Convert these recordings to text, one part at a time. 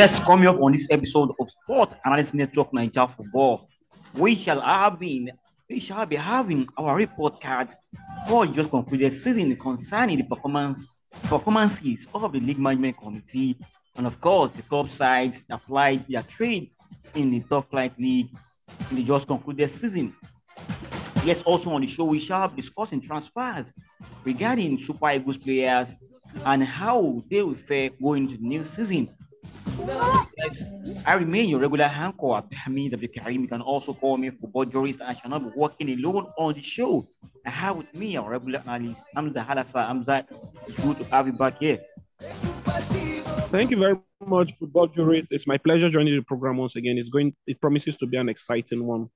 Yes, coming up on this episode of Sport Analyst Network Niger Football, we shall have been we shall be having our report card for just concluded season concerning the performance performances of the league management committee and of course the club sides applied their trade in the top flight league in the just concluded season. Yes, also on the show we shall be discussing transfers regarding Super Eagles players and how they will fare going into the new season. Yes, I remain your regular anchor, Hamid Abdul Karim. You can also call me for football jurist. I shall not be working alone on the show. I have with me our regular analyst, Hamza Halasa. Hamza, it's good to have you back here. Thank you very much, football jurist. It's my pleasure joining the program once again. It's going. It promises to be an exciting one.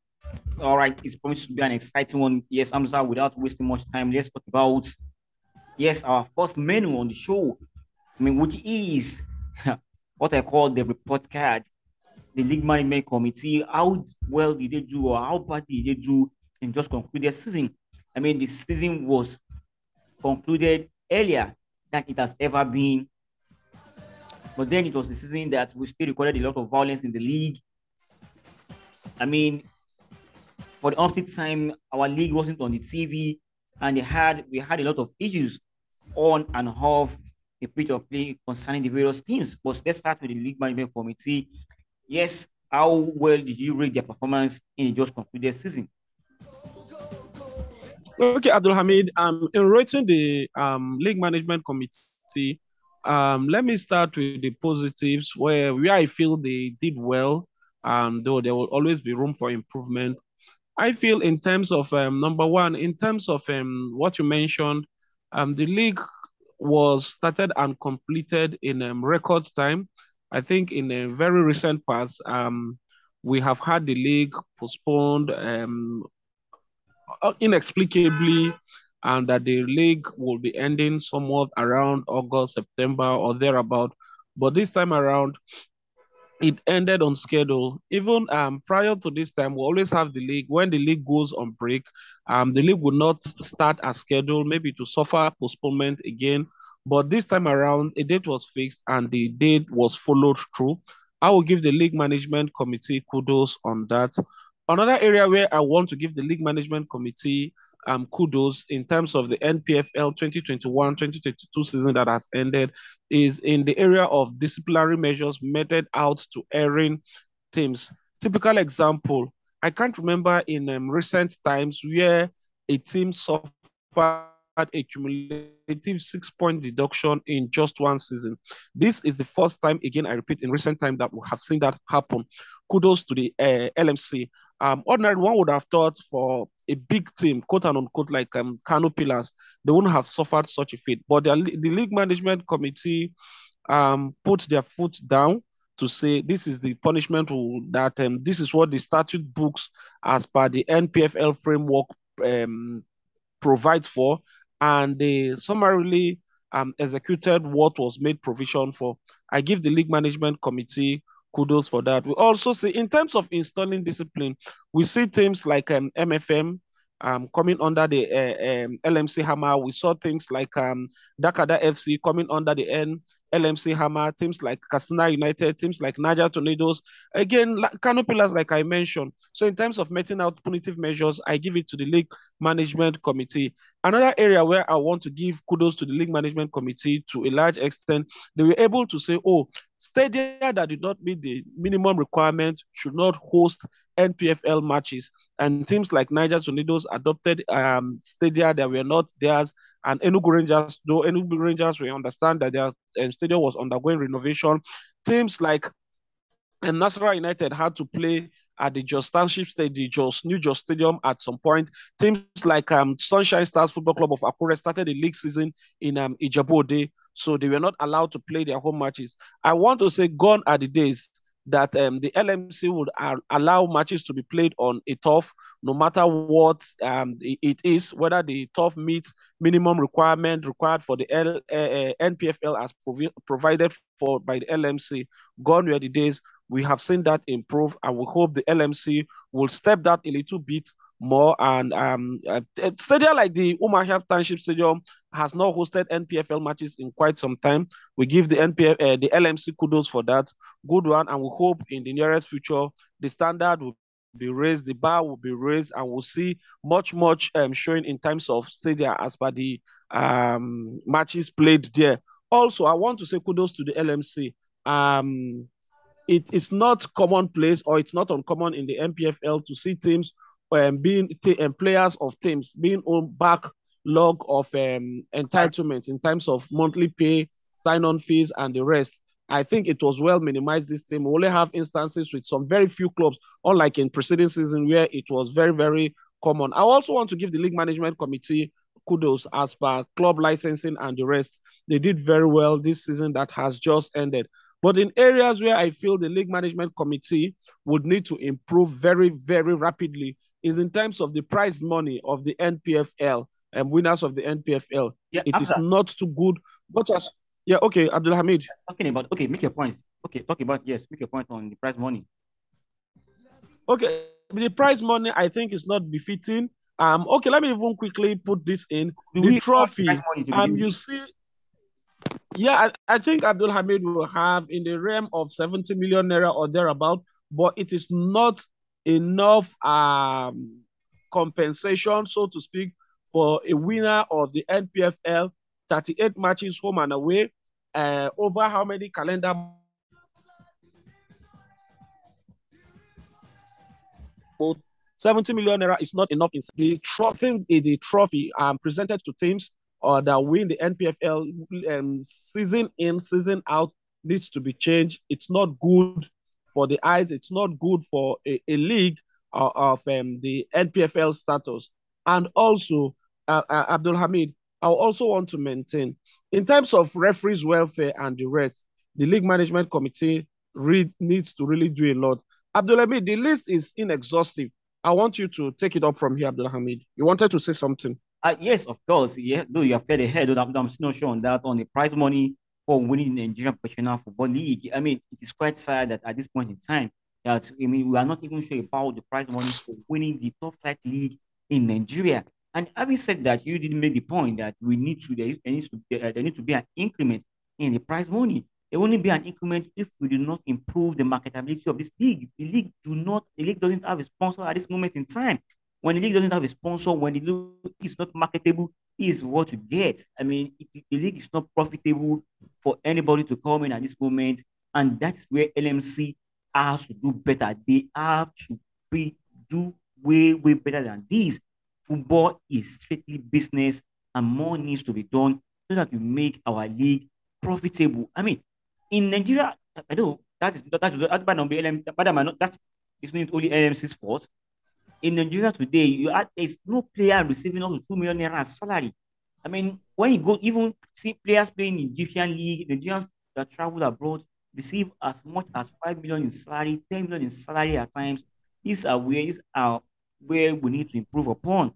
All right, it's promised to be an exciting one. Yes, Hamza, without wasting much time, let's talk about yes, our first menu on the show. I mean, which is what I call the report card. The league management committee, how well did they do or how bad did they do in just concluded season? I mean, the season was concluded earlier than it has ever been. But then it was a season that we still recorded a lot of violence in the league. I mean, for the umpteenth time, our league wasn't on the TV, and they had we had a lot of issues on and off the pitch of play concerning the various teams. But let's start with the league management committee. Yes, how well did you rate their performance in the just concluded season? Okay, Abdul Hamid. Um, in rating the um, league management committee, um, let me start with the positives where where I feel they did well, um, though there will always be room for improvement. I feel in terms of um, number one, in terms of um, what you mentioned, um, the league was started and completed in um, record time. I think in a very recent past, um, we have had the league postponed um, inexplicably, and that the league will be ending somewhat around August, September, or thereabout. But this time around, it ended on schedule. Even um, prior to this time, we always have the league. When the league goes on break, um, the league will not start as scheduled, maybe to suffer postponement again. But this time around, a date was fixed and the date was followed through. I will give the league management committee kudos on that. Another area where I want to give the league management committee um, kudos in terms of the NPFL 2021-2022 season that has ended is in the area of disciplinary measures meted out to erring teams. Typical example, I can't remember in um, recent times where a team suffered a cumulative six-point deduction in just one season. This is the first time, again, I repeat, in recent time that we have seen that happen. Kudos to the uh, LMC. Um, ordinary one would have thought for a big team, quote and unquote, like um, Pillars, they wouldn't have suffered such a fate. But the, the league management committee um, put their foot down to say this is the punishment that um, this is what the statute books as per the NPFL framework um, provides for, and they summarily um, executed what was made provision for. I give the league management committee kudos for that. We also see, in terms of installing discipline, we see teams like um, MFM um, coming under the uh, um, LMC hammer. We saw things like um, Dakkada FC coming under the N LMC Hammer, teams like Katsina United, teams like Niger Tornadoes. Again, Kano Pillars, like I mentioned. So in terms of meting out punitive measures, I give it to the league management committee. Another area where I want to give kudos to the league management committee to a large extent, they were able to say, oh, stadia that did not meet the minimum requirement should not host NPFL matches. And teams like Niger Tornadoes adopted um, stadia that were not theirs. And Enugu Rangers, though Enugu Rangers, we understand that their um, stadium was undergoing renovation. Teams like and Nasarawa United had to play at the Jos Township Stadium, the Jos New Jos Stadium at some point. Teams like um, Sunshine Stars Football Club of Akure started the league season in um, Ijebu so they were not allowed to play their home matches. I want to say, gone are the days that um, the LMC would uh, allow matches to be played on a turf, no matter what um, it is, whether the turf meets minimum requirement required for the L, uh, NPFL as provi- provided for by the LMC. Gone were the days. We have seen that improve, and we hope the LMC will step that a little bit more. And um, uh, stadium like the Umuahia Township Stadium has not hosted NPFL matches in quite some time. We give the NPF, uh, the LMC kudos for that. Good one, and we hope in the nearest future the standard will be raised, the bar will be raised, and we'll see much, much um, showing in terms of stadia as per the um, matches played there. Also, I want to say kudos to the LMC. Um, it is not commonplace or it's not uncommon in the NPFL to see teams um, being t- um, players of teams being on backlog of um, entitlements in terms of monthly pay, sign-on fees, and the rest. I think it was well minimized this time. We only have instances with some very few clubs, unlike in preceding season where it was very, very common. I also want to give the league management committee kudos as per club licensing and the rest. They did very well this season that has just ended. But in areas where I feel the league management committee would need to improve very, very rapidly is in terms of the prize money of the NPFL and winners of the NPFL. Yeah, it is not too good. But as yeah, okay, Abdul Hamid. Talking about okay, make your point. Okay, talk about yes, make your point on the prize money. Okay, the prize money I think is not befitting. Um, okay, let me even quickly put this in Do the trophy. Um, you see, yeah, I, I, think Abdul Hamid will have in the realm of 70 million naira or thereabout, but it is not enough um compensation, so to speak, for a winner of the NPFL 38 matches home and away, uh, over how many calendar but 70 million naira is not enough. The trophy, the trophy um, presented to teams or that win the NPFL um, season in, season out needs to be changed. It's not good for the eyes. It's not good for a, a league uh, of um, the NPFL status. And also, uh, uh, Abdul Hamid, I also want to maintain, in terms of referees' welfare and the rest, the league management committee re- needs to really do a lot. Abdul Hamid, the list is inexhaustive. I want you to take it up from here, Abdul Hamid. You wanted to say something. Uh, yes, of course. Yeah, though you have fed ahead, I'm, I'm not sure on that on the prize money for winning the Nigerian Professional Football League. I mean, it is quite sad that at this point in time, that I mean, we are not even sure about the prize money for winning the top flight league in Nigeria. And having said that, you did make the point that we need to there, needs to be, uh, there need to be an increment in the prize money. There will only be an increment if we do not improve the marketability of this league. The league do not, the league doesn't have a sponsor at this moment in time. When the league doesn't have a sponsor, when the league is not marketable, is what you get. I mean, it, the league is not profitable for anybody to come in at this moment, and that's where LMC has to do better. They have to be do way way better than this. Football is strictly business, and more needs to be done so that we make our league profitable. I mean, in Nigeria, I know that is that is that might not be LM, but not that's it's not only LMC's fault in Nigeria today, you are, there's no player receiving up to two million naira salary. I mean, when you go even see players playing in Egyptian league, Nigerians that travel abroad receive as much as five million in salary, ten million in salary at times. These are ways are where we need to improve upon.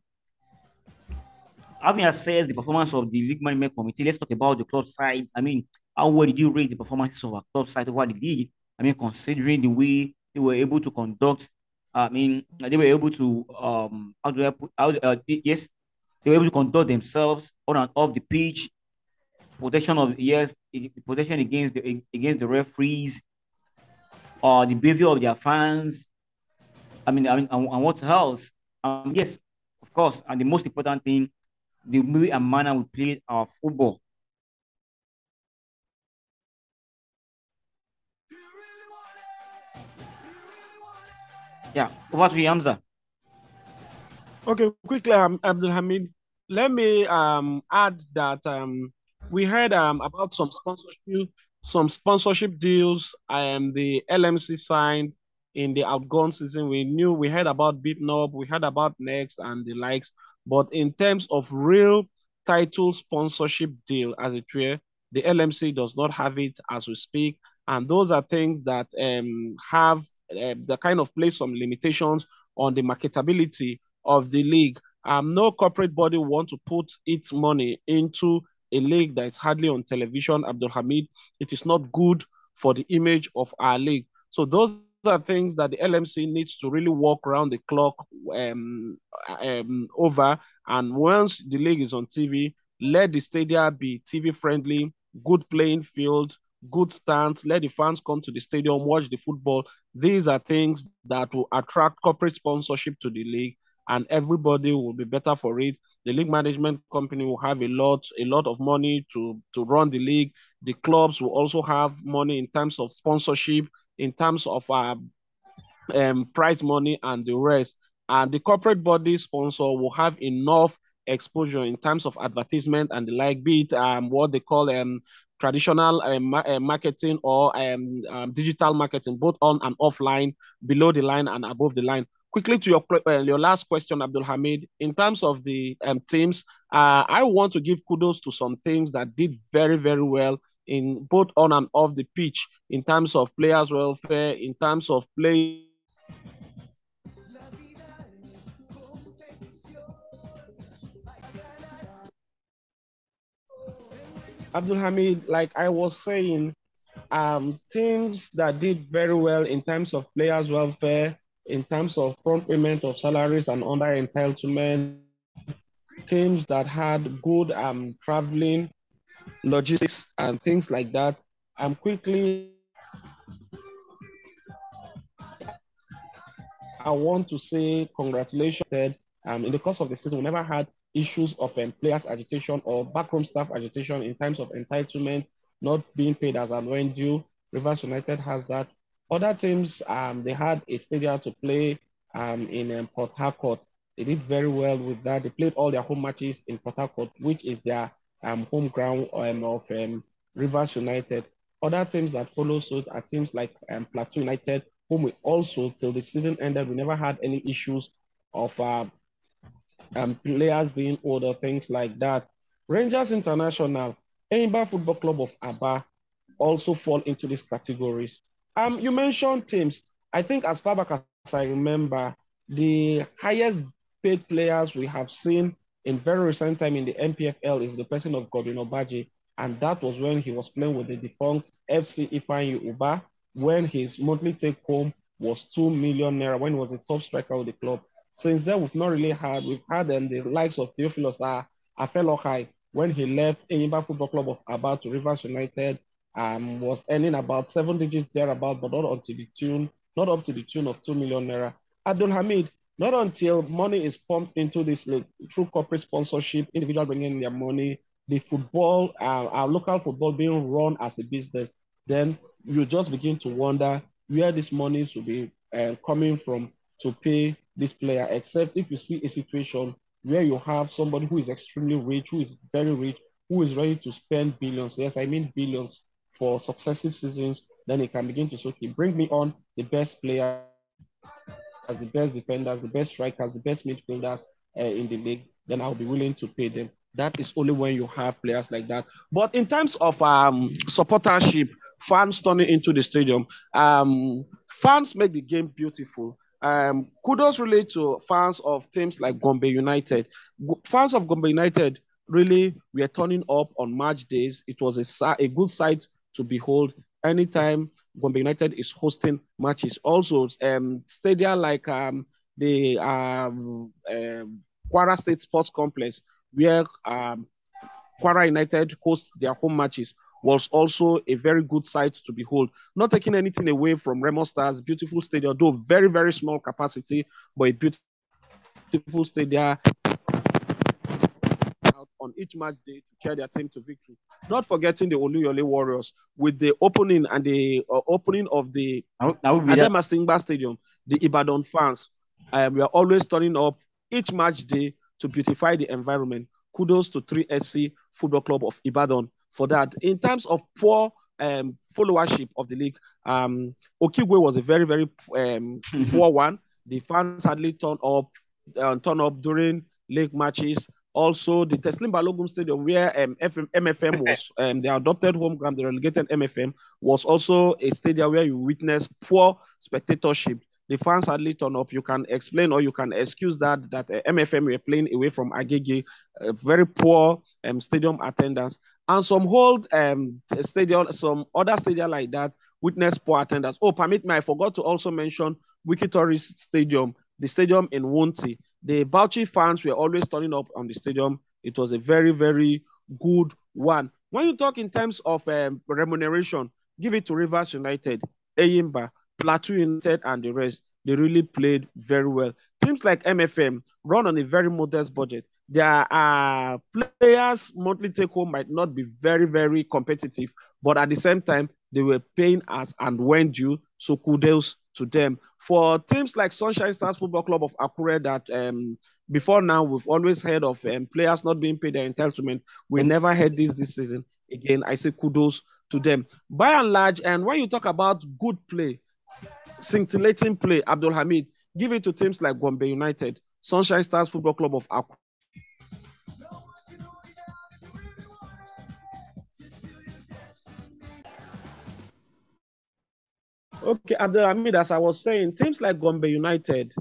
Having assessed the performance of the league management committee, let's talk about the club side. I mean, how well did you rate the performances of our club side over the league? I mean, considering the way they were able to conduct I mean, they were able to um how do I put how uh, yes, they were able to conduct themselves on and off the pitch. Protection of yes, protection against the against the referees, or uh, the behavior of their fans. I mean, I mean, and, and what else? Um, yes, of course, and the most important thing, the way and manner we played our football. Yeah, over to you, Hamza. Okay, quickly, um, Abdul Hamid. Let me um, add that um, we heard um, about some sponsorship, some sponsorship deals. Um, the LMC signed in the outgone season. We knew we heard about BitNob, we heard about Next and the likes. But in terms of real title sponsorship deal, as it were, the LMC does not have it as we speak. And those are things that um, have uh, the kind of place some limitations on the marketability of the league. Um, no corporate body want to put its money into a league that is hardly on television, Abdul Hamid. It is not good for the image of our league. So those are things that the LMC needs to really work around the clock um, um, over. And once the league is on TV, let the stadium be TV friendly, good playing field, good stands. Let the fans come to the stadium, watch the football. These are things that will attract corporate sponsorship to the league, and everybody will be better for it. The league management company will have a lot, a lot of money to to run the league. The clubs will also have money in terms of sponsorship, in terms of uh, um, prize money, and the rest. And the corporate body sponsor will have enough exposure in terms of advertisement and the like, be it um, what they call um, traditional um, uh, marketing or um, um, digital marketing, both on and offline, below the line and above the line. Quickly to your uh, your last question, Abdul Hamid. In terms of the um, teams, uh, I want to give kudos to some teams that did very very well in both on and off the pitch in terms of players' welfare, in terms of play Abdul Hamid, like I was saying, um, teams that did very well in terms of players' welfare, in terms of front payment of salaries and under entitlement, teams that had good um, traveling, logistics, and things like that. I'm quickly I want to say congratulations. Um, in the course of the season, we never had issues of players agitation or backroom staff agitation in terms of entitlement, not being paid as and when due. Rivers United has that. Other teams, um, they had a stadium to play um, in um, Port Harcourt. They did very well with that. They played all their home matches in Port Harcourt, which is their um, home ground um, of um, Rivers United. Other teams that follow suit are teams like Plateau United, whom we also, till the season ended, we never had any issues of uh, and players being older, things like that. Rangers International, Enyimba Football Club of Aba also fall into these categories. Um, you mentioned teams. I think as far back as I remember, the highest paid players we have seen in very recent time in the NPFL is the person of Godwin Obaje. And that was when he was playing with the defunct FC Ifeanyi Ubah, when his monthly take home was 2 million naira, when he was the top striker of the club. Since then, we've not really had, we've had um, the likes of Theophilus uh, Afelokhai when he left Enyimba Football Club of Aba to Rivers United, um, was earning about seven digits thereabout, but not up to the tune, not up to the tune of two million naira. Abdul Hamid, not until money is pumped into this league through corporate sponsorship, individual bringing their money, the football, uh, our local football being run as a business, then you just begin to wonder where this money should be uh, coming from to pay this player, except if you see a situation where you have somebody who is extremely rich, who is very rich, who is ready to spend billions. Yes, I mean billions for successive seasons. Then he can begin to say, okay, bring me on the best players, as the best defenders, the best strikers, the best midfielders uh, in the league. Then I'll be willing to pay them. That is only when you have players like that. But in terms of um, supportership, fans turning into the stadium, um, fans make the game beautiful. Um, kudos really to fans of teams like Gombe United. Fans of Gombe United really were turning up on match days. It was a, a good sight to behold anytime Gombe United is hosting matches. Also, um, stadia like um, the um, um, Kwara State Sports Complex, where um, Kwara United hosts their home matches, was also a very good sight to behold. Not taking anything away from Remo Stars, beautiful stadium, though very, very small capacity, but a beautiful stadium on each match day to cheer their team to victory. Not forgetting the Oluyole Warriors with the opening and the uh, opening of the Adamasingba Stadium, the Ibadan fans. Um, we are always turning up each match day to beautify the environment. Kudos to 3SC Football Club of Ibadan for that. In terms of poor um, followership of the league, um, Okigwe was a very, very um, poor one. The fans hardly turned up, uh, turn up during league matches. Also, the Teslim Balogun Stadium, where um, FM, MFM was um, the adopted home ground, the relegated MFM, was also a stadium where you witness poor spectatorship the fans hardly turn up. You can explain or you can excuse that that uh, MFM were playing away from Agege, uh, very poor um, stadium attendance, and some hold um, stadium, some other stadium like that witness poor attendance. Oh, permit me, I forgot to also mention Wikki Tourist Stadium, the stadium in Wonti. The Bauchi fans were always turning up on the stadium. It was a very, very good one. When you talk in terms of um, remuneration, give it to Rivers United, Enyimba, Plateau United, and the rest. They really played very well. Teams like MFM run on a very modest budget. Their uh, players' monthly take home might not be very, very competitive, but at the same time, they were paying us and when due. So kudos to them. For teams like Sunshine Stars Football Club of Akure, that um, before now we've always heard of um, players not being paid their entitlement. We never heard this this season. Again, I say kudos to them. By and large, and when you talk about good play, scintillating play, Abdul Hamid, give it to teams like Gombe United, Sunshine Stars Football Club of Akure. Okay, Abdul Hamid, as I was saying, teams like Gombe United,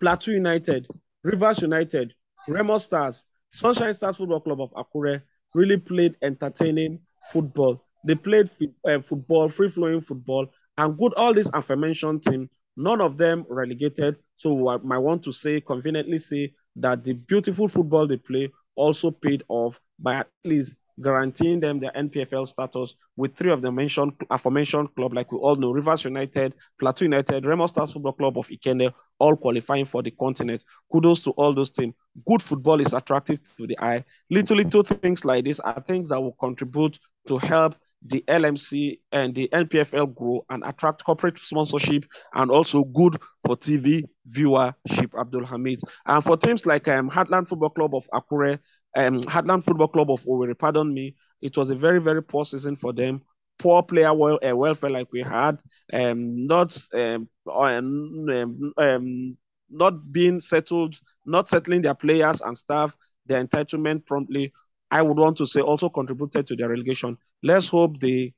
Plateau United, Rivers United, Remo Stars, Sunshine Stars Football Club of Akure really played entertaining football. They played uh, football, free flowing football, and good. All these aforementioned team, none of them relegated. So I might want to say, conveniently say, that the beautiful football they play also paid off by at least guaranteeing them their NPFL status with three of the mentioned aforementioned club, like we all know, Rivers United, Plateau United, Remo Stars Football Club of Ikenne, all qualifying for the continent. Kudos to all those teams. Good football is attractive to the eye. Little little things like this are things that will contribute to help the LMC and the NPFL grow and attract corporate sponsorship and also good for TV viewership, Abdul Hamid. And for teams like um, Heartland Football Club of Akure, um, Heartland Football Club of Owerri, pardon me, it was a very, very poor season for them. Poor player well, uh, welfare like we had, um, not um, um, um, not being settled, not settling their players and staff, their entitlement promptly. I would want to say also contributed to their relegation. Let's hope they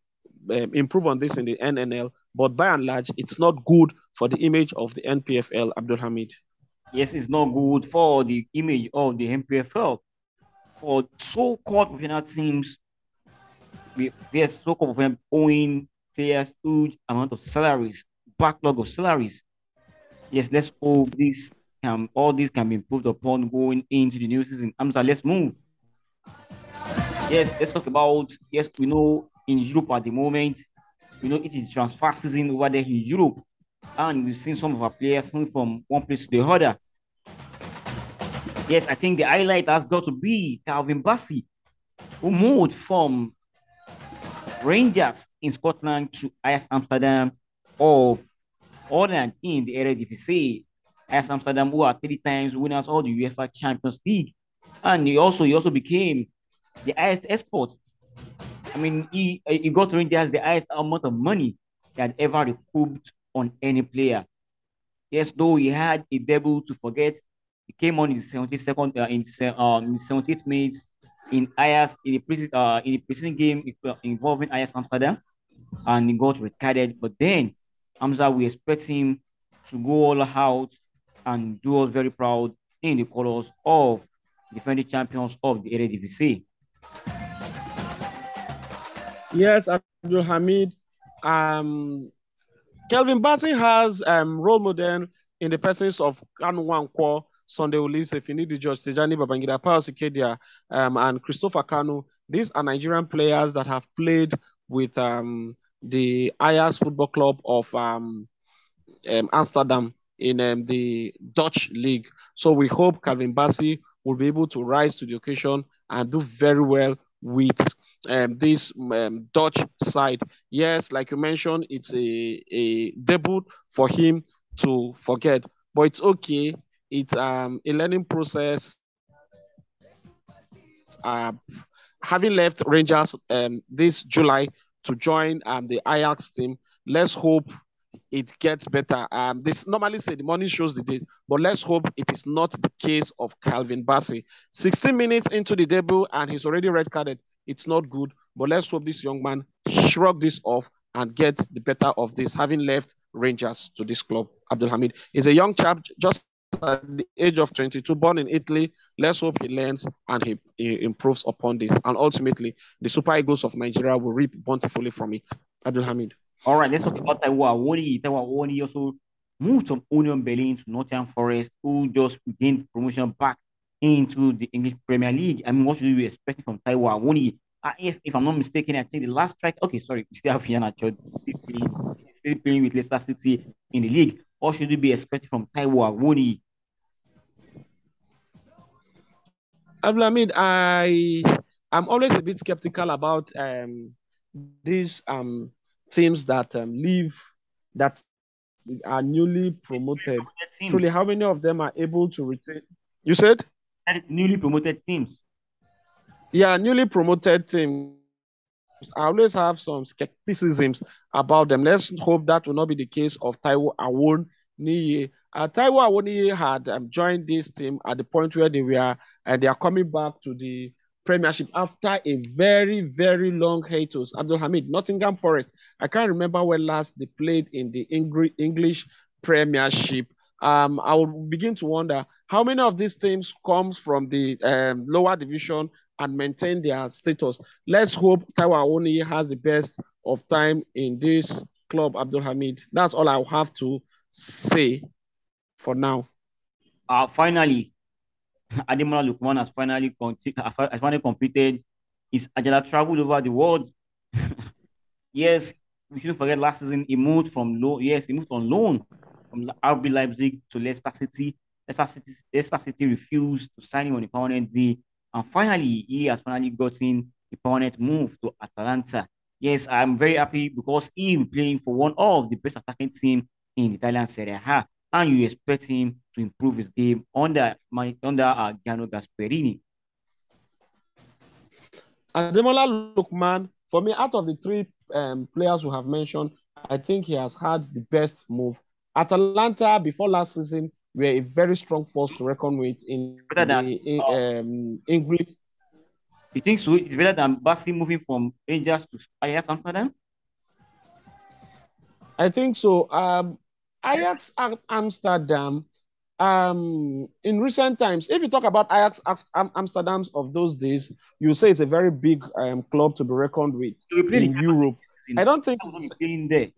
um, improve on this in the NNL. But by and large, it's not good for the image of the NPFL, Abdul Hamid. Yes, it's not good for the image of the NPFL. For so-called professional teams, we, so-called professional owing players huge amount of salaries, backlog of salaries. Yes, let's hope this can all this can be improved upon going into the new season. Amza, let's move. Yes, let's talk about yes, we know in Europe at the moment, you know, it is transfer season over there in Europe. And we've seen some of our players moving from one place to the other. Yes, I think the highlight has got to be Calvin Bassey, who moved from Rangers in Scotland to Ajax Amsterdam of Holland in the Eredivisie. Ajax Amsterdam, who are three times winners of the UEFA Champions League. And he also he also became the highest export. I mean, he, he got Rangers the highest amount of money that ever recouped on any player. Yes, though he had a debut to forget, he came on in the 72nd, uh, in, um, 78th minutes in Ajax in the preseason, uh, in the preseason game involving Ajax Amsterdam, and he got recorded. But then, Hamza, we expect him to go all out and do us very proud in the colors of defending champions of the Eredivisie. Yes, Abdul Hamid. Um, Calvin Bassey has um, role model in the presence of Kanu Nwankwo, Sunday Oliseh, Finidi George, Tijani Babangida, Pius Ikedia, um, and Christopher Kanu. These are Nigerian players that have played with um, the Ajax Football Club of um, um, Amsterdam in um, the Dutch league. So we hope Calvin Bassey will be able to rise to the occasion and do very well with um, this um, Dutch side. Yes, like you mentioned, it's a, a debut for him to forget, but it's okay. It's um, a learning process. Uh, having left Rangers um, this July to join um, the Ajax team, let's hope it gets better. Um, this normally say the money shows the day, but let's hope it is not the case of Calvin Bassey. 16 minutes into the debut and he's already red carded. It's not good, but let's hope this young man shrug this off and get the better of this, having left Rangers to this club. Abdul Hamid is a young chap, just at the age of 22, born in Italy. Let's hope he learns and he, he improves upon this. And ultimately, the Super Eagles of Nigeria will reap bountifully from it. Abdul Hamid. All right, let's talk about Taiwo Awoniyi. Taiwo Awoniyi also moved from Union Berlin to Nottingham Forest, who just gained promotion back into the English Premier League. I mean, what should we expect from Taiwo Awoniyi? Uh, if, if I'm not mistaken, I think the last strike. Okay, sorry, we still have Fiona Chod still playing, still playing with Leicester City in the league. What should we be expecting from Taiwo Awoniyi? I I I'm always a bit skeptical about um, these um, teams that um, leave that are newly promoted. Truly, how many of them are able to retain? You said newly promoted teams. Yeah, newly promoted teams. I always have some skepticisms about them. Let's hope that will not be the case of Taiwo Awon Niye. Uh, Taiwo Awoniyi had um, joined this team at the point where they were, and uh, they are coming back to the Premiership after a very, very long hiatus. Abdul Hamid, Nottingham Forest. I can't remember when last they played in the English Premiership. Um, I would begin to wonder how many of these teams comes from the um, lower division and maintain their status. Let's hope Taiwo Awoniyi has the best of time in this club, Abdul Hamid. That's all I have to say for now. Uh, finally, Ademola Lookman has finally has finally completed his Ajala travel over the world. yes, we shouldn't forget last season he moved from low. Yes, he moved on loan from RB Leipzig to Leicester City. Leicester City, Leicester City refused to sign him on a permanent deal, and finally he has finally gotten a permanent move to Atalanta. Yes, I'm very happy because he will be playing for one of the best attacking team in the Italian Serie A and you expect him to improve his game under my under uh, Gianno Gasperini. Ademola Lookman, for me, out of the three um, players who have mentioned, I think he has had the best move. Atalanta, before last season, were a very strong force to reckon with in better than, the in, um, English. You think so? It's better than Bassey moving from Rangers to Ajax Amsterdam? I think so. Um, Ajax Amsterdam, um, in recent times, if you talk about Ajax Amsterdam's of those days, you say it's a very big um, club to be reckoned with in Europe. I don't think it's in there.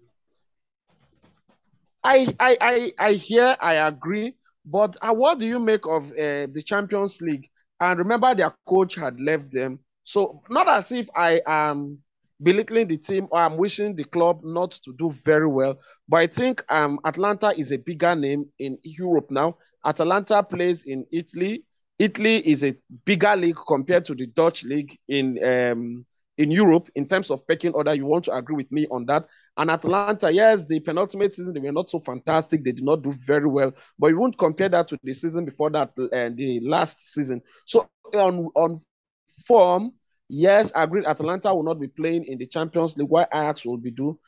I, I, I, I hear, I agree, but uh, what do you make of uh, the Champions League? And remember, their coach had left them. So, not as if I am belittling the team or I'm wishing the club not to do very well. But I think um, Atalanta is a bigger name in Europe now. Atalanta plays in Italy. Italy is a bigger league compared to the Dutch league in um, in Europe in terms of pecking order. You want to agree with me on that? And Atalanta, yes, the penultimate season they were not so fantastic. They did not do very well, but you won't compare that to the season before that and uh, the last season. So on on form, Yes, I agree. Atalanta will not be playing in the Champions League. Why Ajax will be do?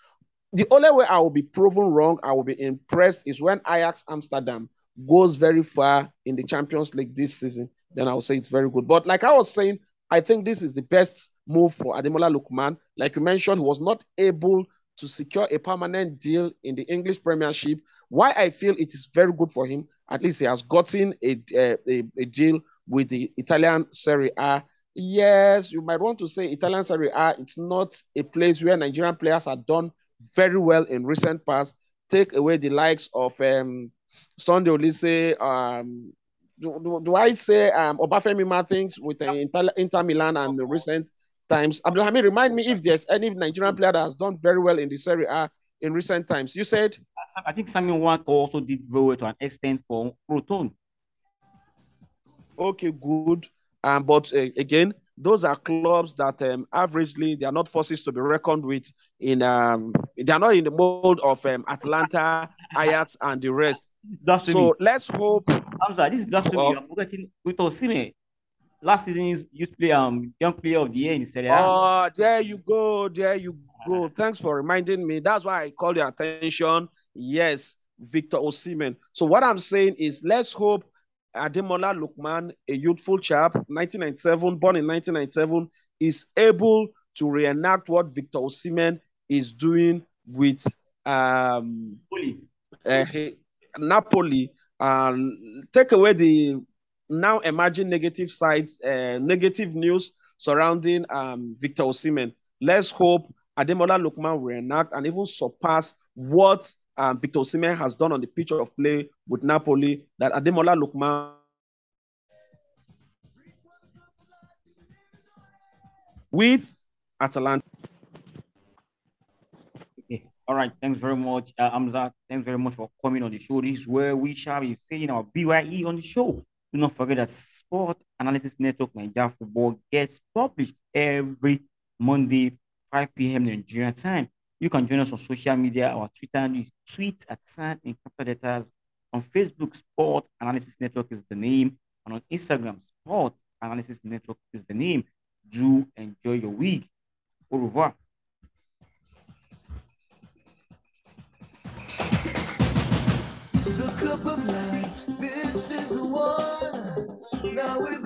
The only way I will be proven wrong, I will be impressed, is when Ajax Amsterdam goes very far in the Champions League this season. Then I will say it's very good. But like I was saying, I think this is the best move for Ademola Lookman. Like you mentioned, he was not able to secure a permanent deal in the English Premiership. Why I feel it is very good for him, at least he has gotten a, a, a deal with the Italian Serie A yes, you might want to say Italian Serie A, it's not a place where Nigerian players have done very well in recent past. Take away the likes of um, Sunday Oliseh, um, do, do, do, I say um, Obafemi Martins with uh, Inter, Inter Milan and the recent times? Abdulhamid, remind me if there's any Nigerian player that has done very well in the Serie A in recent times. You said? I think Samuel Nwankwo also did very well to an extent for Crotone. Okay, good. Um, but uh, again, those are clubs that um, averagely they are not forces to be reckoned with. In um, they are not in the mold of um, Atalanta, Ajax, and the rest. That's so let's hope. Hamza, this is blasphemy. Uh, You're forgetting with Osimhen. Last season's used to play um young player of the year in Serie A. Oh, there you go, there you go. Thanks for reminding me. That's why I called your attention. Yes, Victor Osimhen. So what I'm saying is, let's hope Ademola Lookman, a youthful chap, 1997, born in 1997, is able to reenact what Victor Osimhen is doing with um, uh, Napoli and take away the now emerging negative sides, uh, negative news surrounding um, Victor Osimhen. Let's hope Ademola Lookman will reenact and even surpass what um, Victor Osimhen has done on the pitch of play with Napoli, that Ademola Lookman with Atalanta. Okay. All right. Thanks very much, uh, Amza. Thanks very much for coming on the show. This is where we shall be saying our BYE on the show. Do not forget that Sport Analysis Network Nigeria Football gets published every Monday, 5 p.m. Nigerian time. You can join us on social media. Our Twitter is tweet at SAN in capital letters. On Facebook, Sport Analysis Network is the name. And on Instagram, Sport Analysis Network is the name. Do enjoy your week. Au revoir. The cup of life, this is the one. Now is